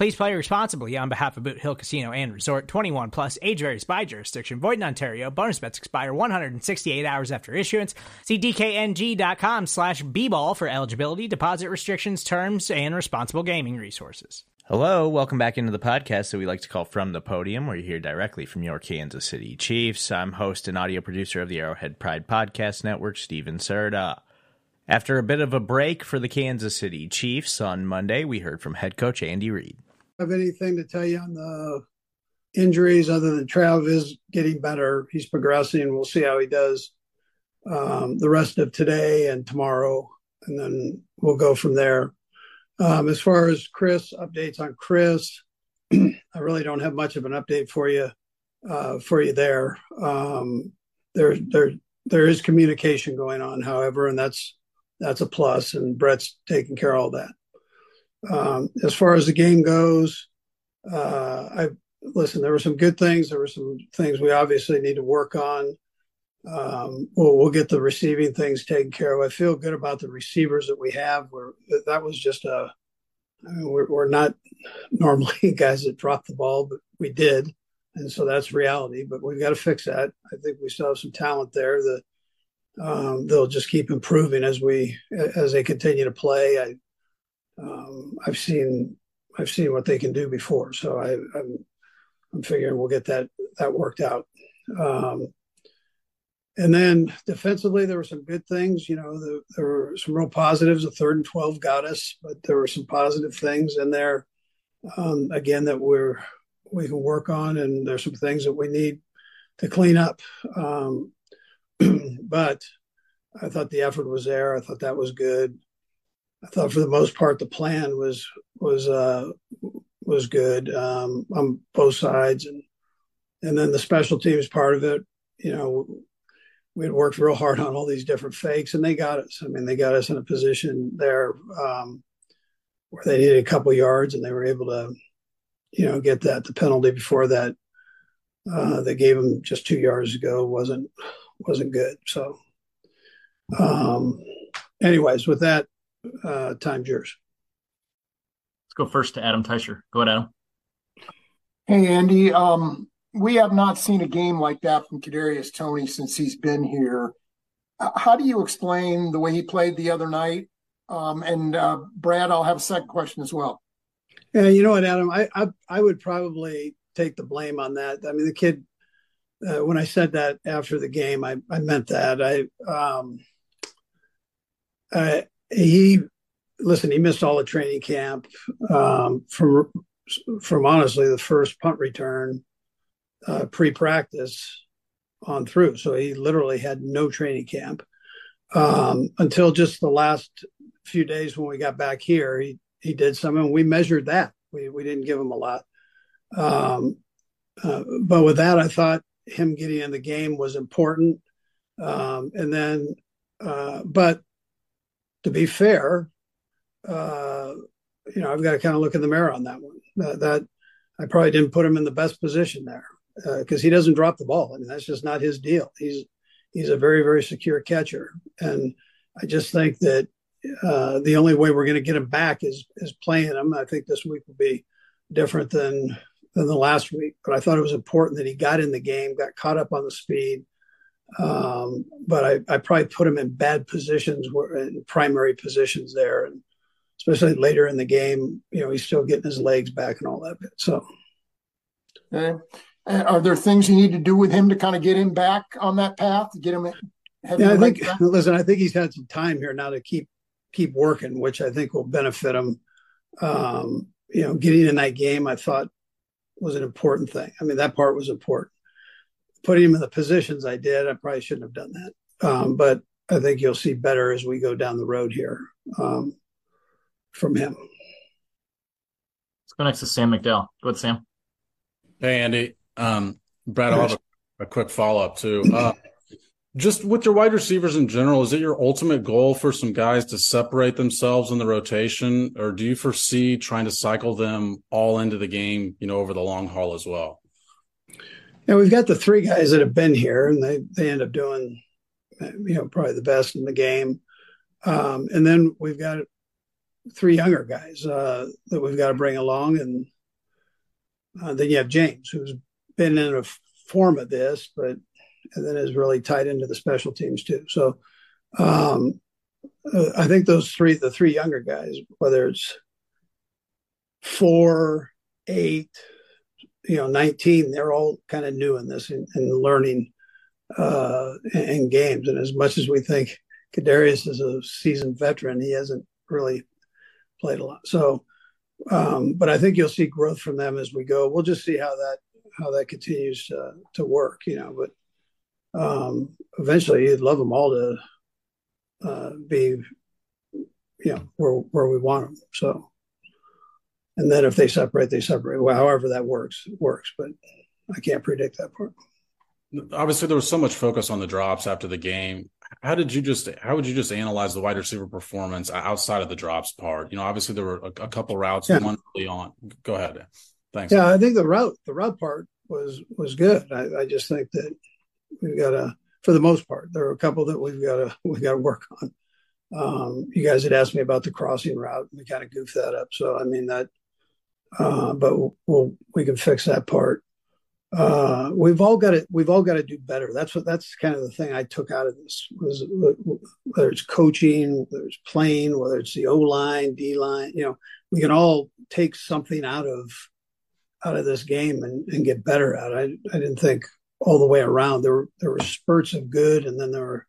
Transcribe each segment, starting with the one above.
Please play responsibly on behalf of Boot Hill Casino and Resort 21 plus age varies by jurisdiction. Void in Ontario. Bonus bets expire 168 hours after issuance. See DKNG.com slash B-ball for eligibility, deposit restrictions, terms, and responsible gaming resources. Hello, welcome back into the podcast that we like to call From the Podium, where you hear directly from your Kansas City Chiefs. I'm host and audio producer of the Arrowhead Pride Podcast Network, Steven Serta. After a bit of a break for the Kansas City Chiefs on Monday, we heard from head coach Andy Reid. Have anything to tell you on the injuries other than Trav is getting better. He's progressing. We'll see how he does um, the rest of today and tomorrow, and then we'll go from there. Um, as far as Chris updates on Chris, I really don't have much of an update for you uh, for you there. Um, there there there is communication going on, however, and that's that's a plus, and Brett's taking care of all that. Um, as far as the game goes, uh, I listen. There were some good things. There were some things we obviously need to work on. Um, we'll, we'll get the receiving things taken care of. I feel good about the receivers that we have. We're, that was just a. I mean, we're, we're not normally guys that drop the ball, but we did, and so that's reality. But we've got to fix that. I think we still have some talent there that um, they'll just keep improving as we as they continue to play. I um, I've seen I've seen what they can do before, so I, am I'm, I'm figuring we'll get that that worked out. Um, and then defensively, there were some good things. You know, the, there were some real positives. The third and twelve got us, but there were some positive things in there. Um, again, that we're we can work on, and there's some things that we need to clean up. Um, but I thought the effort was there. I thought that was good. I thought for the most part the plan was was uh, was good um, on both sides, and and then the special teams part of it. You know, we had worked real hard on all these different fakes, and they got us. I mean, they got us in a position there um, where they needed a couple yards, and they were able to, you know, get that. The penalty before that, uh, they gave them just two yards ago wasn't wasn't good. So, um, anyways, with that, uh, time's yours. Let's go first to Adam Teicher. Go ahead, Adam. Hey, Andy. Um, we have not seen a game like that from Kadarius Toney since he's been here. How do you explain the way he played the other night? Um, and uh, Brad, I'll have a second question as well. Yeah, you know what, Adam? I, I I would probably take the blame on that. I mean, the kid. Uh, when I said that after the game, I, I meant that. I um, I he listen. He missed all the training camp um, from from honestly the first punt return uh, pre-practice on through. So he literally had no training camp um, until just the last few days when we got back here. He he did some, and we measured that. We we didn't give him a lot, um, uh, but with that, I thought him getting in the game was important. Um, and then, uh, but to be fair, uh, you know, I've got to kind of look in the mirror on that one. That, that I probably didn't put him in the best position there because uh, he doesn't drop the ball. I mean, that's just not his deal. He's he's a very very secure catcher, and I just think that uh, the only way we're going to get him back is is playing him. I think this week will be different than than the last week, but I thought it was important that he got in the game, got caught up on the speed. Um, but I, I probably put him in bad positions, in primary positions there, and especially later in the game, you know, he's still getting his legs back and all that bit. So, okay. are there things you need to do with him to kind of get him back on that path, to get him? Yeah, I think. Listen, I think he's had some time here now to keep keep working, which I think will benefit him. Um, you know, getting in that game, I thought was an important thing. I mean, that part was important. Putting him in the positions I did, I probably shouldn't have done that. Um, but I think you'll see better as we go down the road here um, from him. Let's go next to Sam McDowell. Go ahead, Sam. Hey, Andy. Um, Brad, I'll have a, a quick follow up too. Uh, just with your wide receivers in general, is it your ultimate goal for some guys to separate themselves in the rotation, or do you foresee trying to cycle them all into the game, you know, over the long haul as well? Yeah, we've got the three guys that have been here, and they they end up doing, you know, probably the best in the game. Um, and then we've got three younger guys uh, that we've got to bring along, and uh, then you have James, who's been in a form of this, but and then is really tied into the special teams too. So um, uh, I think those three, the three younger guys, whether it's four, eight, you know, 19, they're all kind of new in this and, learning uh, in games. And as much as we think Kadarius is a seasoned veteran, he hasn't really played a lot. So, um, but I think you'll see growth from them as we go. We'll just see how that how that continues to, to work, you know. But um, eventually you'd love them all to uh, be, you know, where where we want them. So, and then if they separate, they separate. Well, however that works, works. But I can't predict that part. Obviously, there was so much focus on the drops after the game. How did you just how would you just analyze the wide receiver performance outside of the drops part? You know, obviously there were a, a couple routes, yeah. one early on. Go ahead. Thanks. Yeah, I think the route the route part was was good. I, I just think that we've got to, for the most part, there are a couple that we've got to we've got to work on. Um, you guys had asked me about the crossing route. We kind of goofed that up. So I mean that, uh, but we'll, we'll, can fix that part. Uh, we've all got to we've all got to do better. That's what that's kind of the thing I took out of this was whether it's coaching, whether it's playing, whether it's the O line, D line. You know, we can all take something out of out of this game and, and get better at it. I, I didn't think all the way around. There were there were spurts of good, and then there were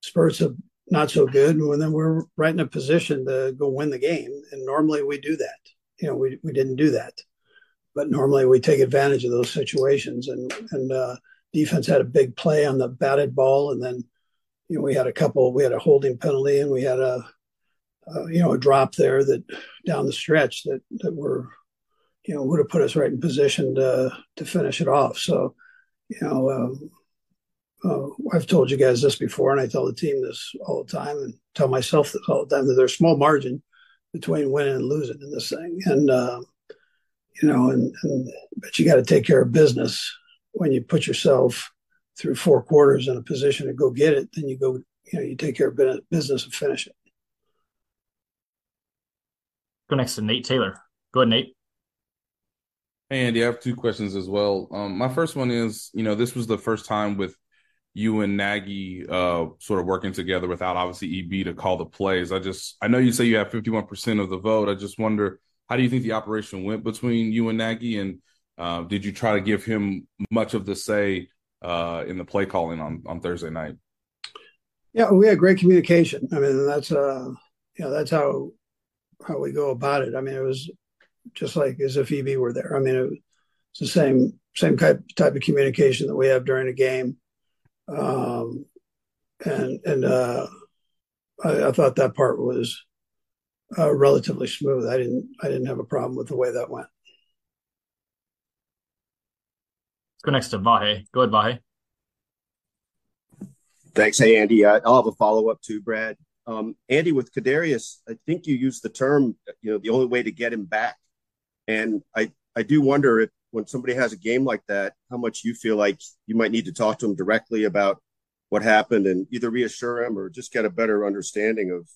spurts of not so good, and then we're right in a position to go win the game. And normally we do that. You know, we we didn't do that, but normally we take advantage of those situations. And and uh, defense had a big play on the batted ball, and then you know we had a couple. We had a holding penalty, and we had a, a you know a drop there that down the stretch that that were you know would have put us right in position to to finish it off. So you know, um, uh, I've told you guys this before, and I tell the team this all the time, and tell myself this all the time that there's small margin between winning and losing in this thing, and uh, you know, and, and but you got to take care of business when you put yourself through four quarters in a position to go get it. Then you go, you know, you take care of business and finish it. Go next to Nate Taylor. Go ahead, Nate. Hey, Andy, I have two questions as well. Um, my first one is, you know, this was the first time with you and Nagy uh, sort of working together without obviously EB to call the plays. I just, I know you say you have 51% of the vote. I just wonder, how do you think the operation went between you and Nagy? And uh, did you try to give him much of the say uh, in the play calling on, on Thursday night? Yeah, we had great communication. I mean, that's, uh, you know, that's how, how we go about it. I mean, it was just like as if EB were there. I mean, it was the same same type type of communication that we have during a game, um, and and uh, I, I, thought that part was uh, relatively smooth. I didn't I didn't have a problem with the way that went. Let's go next to Vahe. Go ahead, Vahe. Thanks. Hey, Andy. I'll have a follow up too, Brad. Um, Andy, with Kadarius, I think you used the term, you know, the only way to get him back and I I do wonder if when somebody has a game like that, how much you feel like you might need to talk to them directly about what happened and either reassure them or just get a better understanding of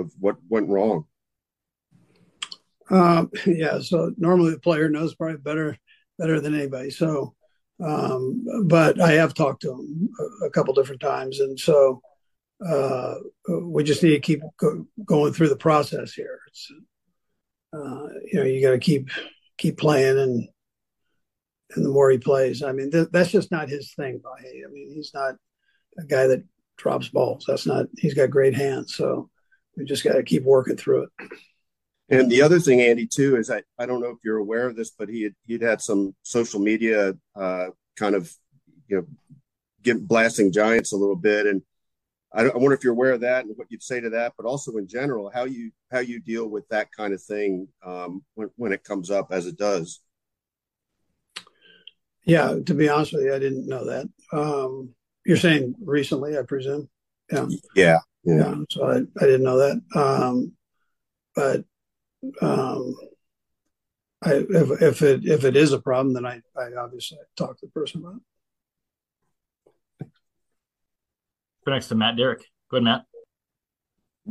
of what went wrong. Um, yeah, so normally the player knows probably better better than anybody. So, um, but I have talked to him a, a couple different times, and so uh, we just need to keep go, going through the process here. Uh, you know, you got to keep keep playing, and and the more he plays, I mean, th- that's just not his thing. I mean, he's not a guy that drops balls. That's not. He's got great hands, so we just got to keep working through it. And the other thing, Andy, too, is I, I don't know if you're aware of this, but he had, he'd had some social media uh, kind of, you know, get blasting Giants a little bit. And I, I wonder if you're aware of that and what you'd say to that, but also in general, how you how you deal with that kind of thing um, when, when it comes up as it does. Yeah, to be honest with you, I didn't know that. Um, you're saying recently, I presume. Yeah. Yeah. Yeah. yeah so I, I didn't know that. Um, but um, I, if, if it if it is a problem, then I, I obviously talk to the person about it. Go next to Matt Derrick. Go ahead, Matt.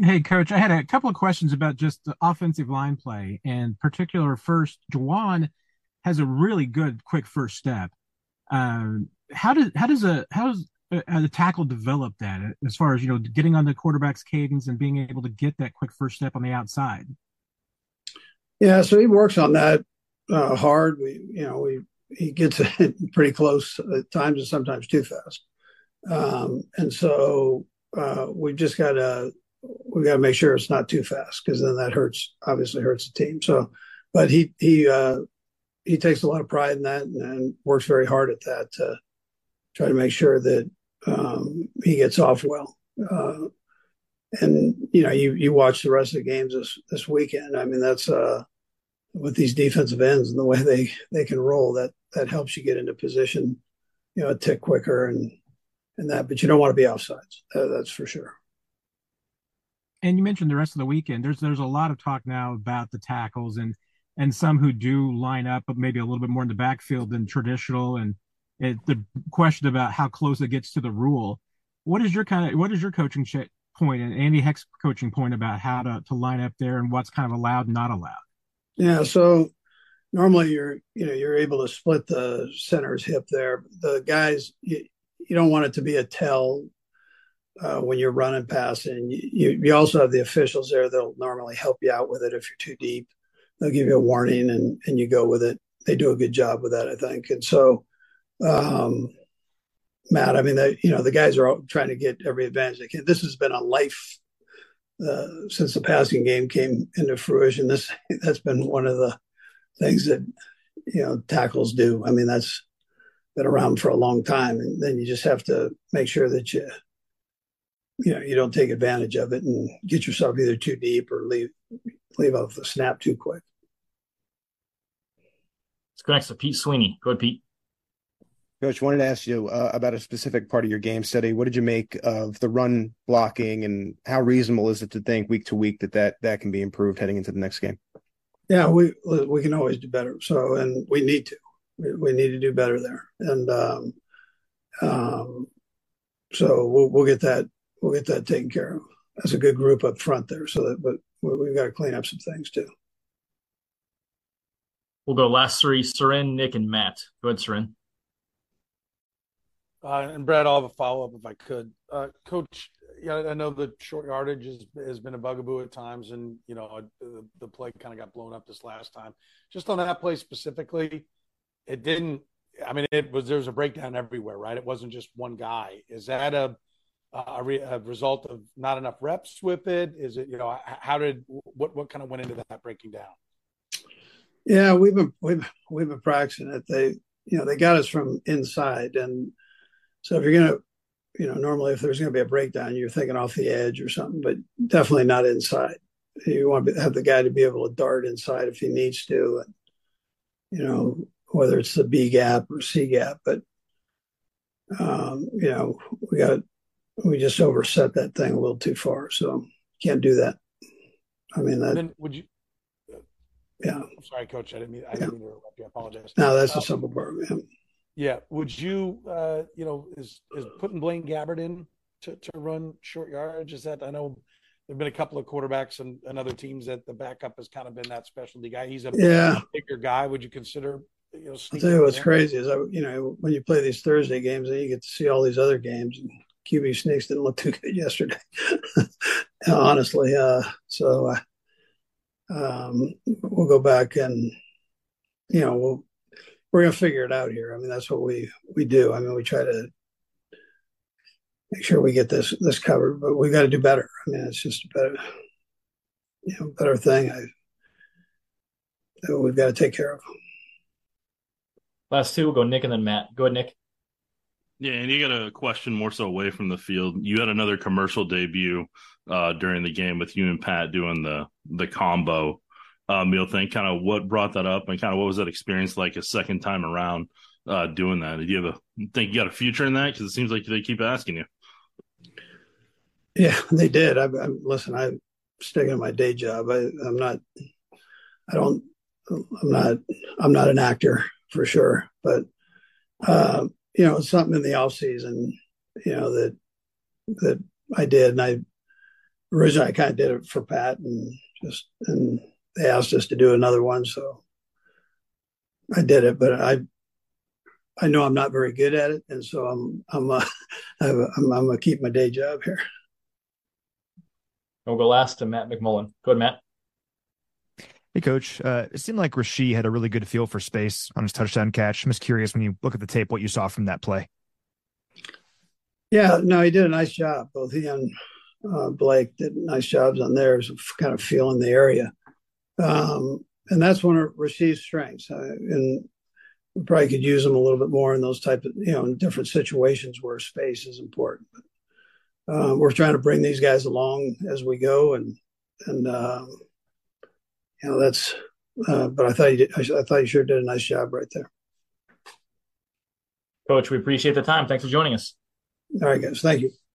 Hey, coach, I had a couple of questions about just the offensive line play, and particular first, Jawaan has a really good quick first step. Um, how does how does a how does a, a tackle develop that as far as you know getting on the quarterback's cadence and being able to get that quick first step on the outside? Yeah, so he works on that uh, hard. We, you know, we he gets it pretty close at times and sometimes too fast. Um, and so uh, we've just got to we got to make sure it's not too fast because then that hurts obviously hurts the team. So, but he he uh, he takes a lot of pride in that and, and, works very hard at that to try to make sure that um, he gets off well. Uh, and you know, you you watch the rest of the games this this weekend. I mean, that's uh, with these defensive ends and the way they they can roll. That that helps you get into position, you know, a tick quicker and and that. But you don't want to be offsides. That, that's for sure. And you mentioned the rest of the weekend. There's there's a lot of talk now about the tackles and and some who do line up, but maybe a little bit more in the backfield than traditional. And it, the question about how close it gets to the rule. What is your kind of what is your coaching point and Andy Heck's coaching point about how to, to line up there and what's kind of allowed and not allowed? Yeah, so normally you're you know you're able to split the center's hip there. The guys you, you don't want it to be a tell uh, when you're running passing. You, you also have the officials there that'll normally help you out with it if you're too deep. They'll give you a warning and and you go with it. They do a good job with that, I think. And so um, Matt. I mean, they, you know, the guys are trying to get every advantage they can. This has been a life uh, since the passing game came into fruition. This that's been one of the things that you know tackles do. I mean, that's been around for a long time, and then you just have to make sure that you you know you don't take advantage of it and get yourself either too deep or leave leave off the snap too quick. Let's go next to Pete Sweeney. Go ahead, Pete. Coach, wanted to ask you uh, about a specific part of your game study. What did you make of the run blocking, and how reasonable is it to think week to week that that, that can be improved heading into the next game? Yeah, we we can always do better. So, and we need to. We, we need to do better there, and um, um, so we'll we'll get that we'll get that taken care of. That's a good group up front there. So that, but we've got to clean up some things too. We'll go last three: Soren, Nick, and Matt. Go ahead, Soren. Uh, and Brad, I'll have a follow up if I could. Uh, Coach, yeah, I know the short yardage has, been a bugaboo at times, and you know the, the play kind of got blown up this last time. Just on that play specifically, it didn't. I mean, it was there was a breakdown everywhere, right? It wasn't just one guy. Is that a a, re, a result of not enough reps with it? Is it you know how did what what kind of went into that breaking down? Yeah, we've been we've we've been practicing it. They you know they got us from inside and so if you're to, you know, normally if there's to be a breakdown, you're thinking off the edge or something, but definitely not inside. You want to have the guy to be able to dart inside if he needs to, and you know whether it's the B gap or C gap. But um, you know we got we just overset that thing a little too far, so can't do that. I mean that. would you? Yeah. I'm sorry, Coach. I didn't mean I didn't mean to interrupt you. I apologize. No, that's Um, a simple part. Yeah. Yeah. Would you, uh, you know, is is putting Blaine Gabbert in to, to run short yardage? Is that I know there've been a couple of quarterbacks and, and other teams that the backup has kind of been that specialty guy. He's a Yeah. bigger guy. Would you consider, you know, I'll tell you what's in? crazy is I, you know, when you play these Thursday games, then you get to see all these other games. And QB sneaks didn't look too good yesterday, honestly. Uh, so uh, um, we'll go back and you know we'll we're gonna figure it out here. I mean, that's what we we do. I mean, we try to make sure we get this this covered, but we got to do better. I mean, it's just a better, you know, better thing. I we've got to take care of. Last two, we'll go Nick and then Matt. Go ahead, Nick. Yeah, and you got a question more so away from the field. You had another commercial debut uh, during the game with you and Pat doing the the combo uh, meal thing. Kind of what brought that up, and kind of what was that experience like a second time around uh, doing that? Did you have a think you got a future in that? Because it seems like they keep asking you. Yeah, they did. I, I listen. I'm sticking to my day job. I, I'm not. I don't. I'm not. I'm not an actor for sure. But uh, you know, something in the off season. You know that that I did, and I originally I kind of did it for Pat, and just and they asked us to do another one, so I did it. But I I know I'm not very good at it, and so I'm I'm uh, I'm, I'm, I'm gonna keep my day job here. We'll go last to Matt McMullen. Go ahead, Matt. Hey, coach. Uh, it seemed like Rasheed had a really good feel for space on his touchdown catch. I'm just curious when you look at the tape, what you saw from that play. Yeah, no, he did a nice job. Both he and uh, Blake did nice jobs on theirs, of kind of feeling the area. Um, and that's one of Rasheed's strengths. Uh, and we probably could use him a little bit more in those type of, you know, in different situations where space is important. But uh, we're trying to bring these guys along as we go, and and uh, you know that's. Uh, but I thought you did, I, I thought you sure did a nice job right there. Coach, we appreciate the time. Thanks for joining us. All right, guys. Thank you.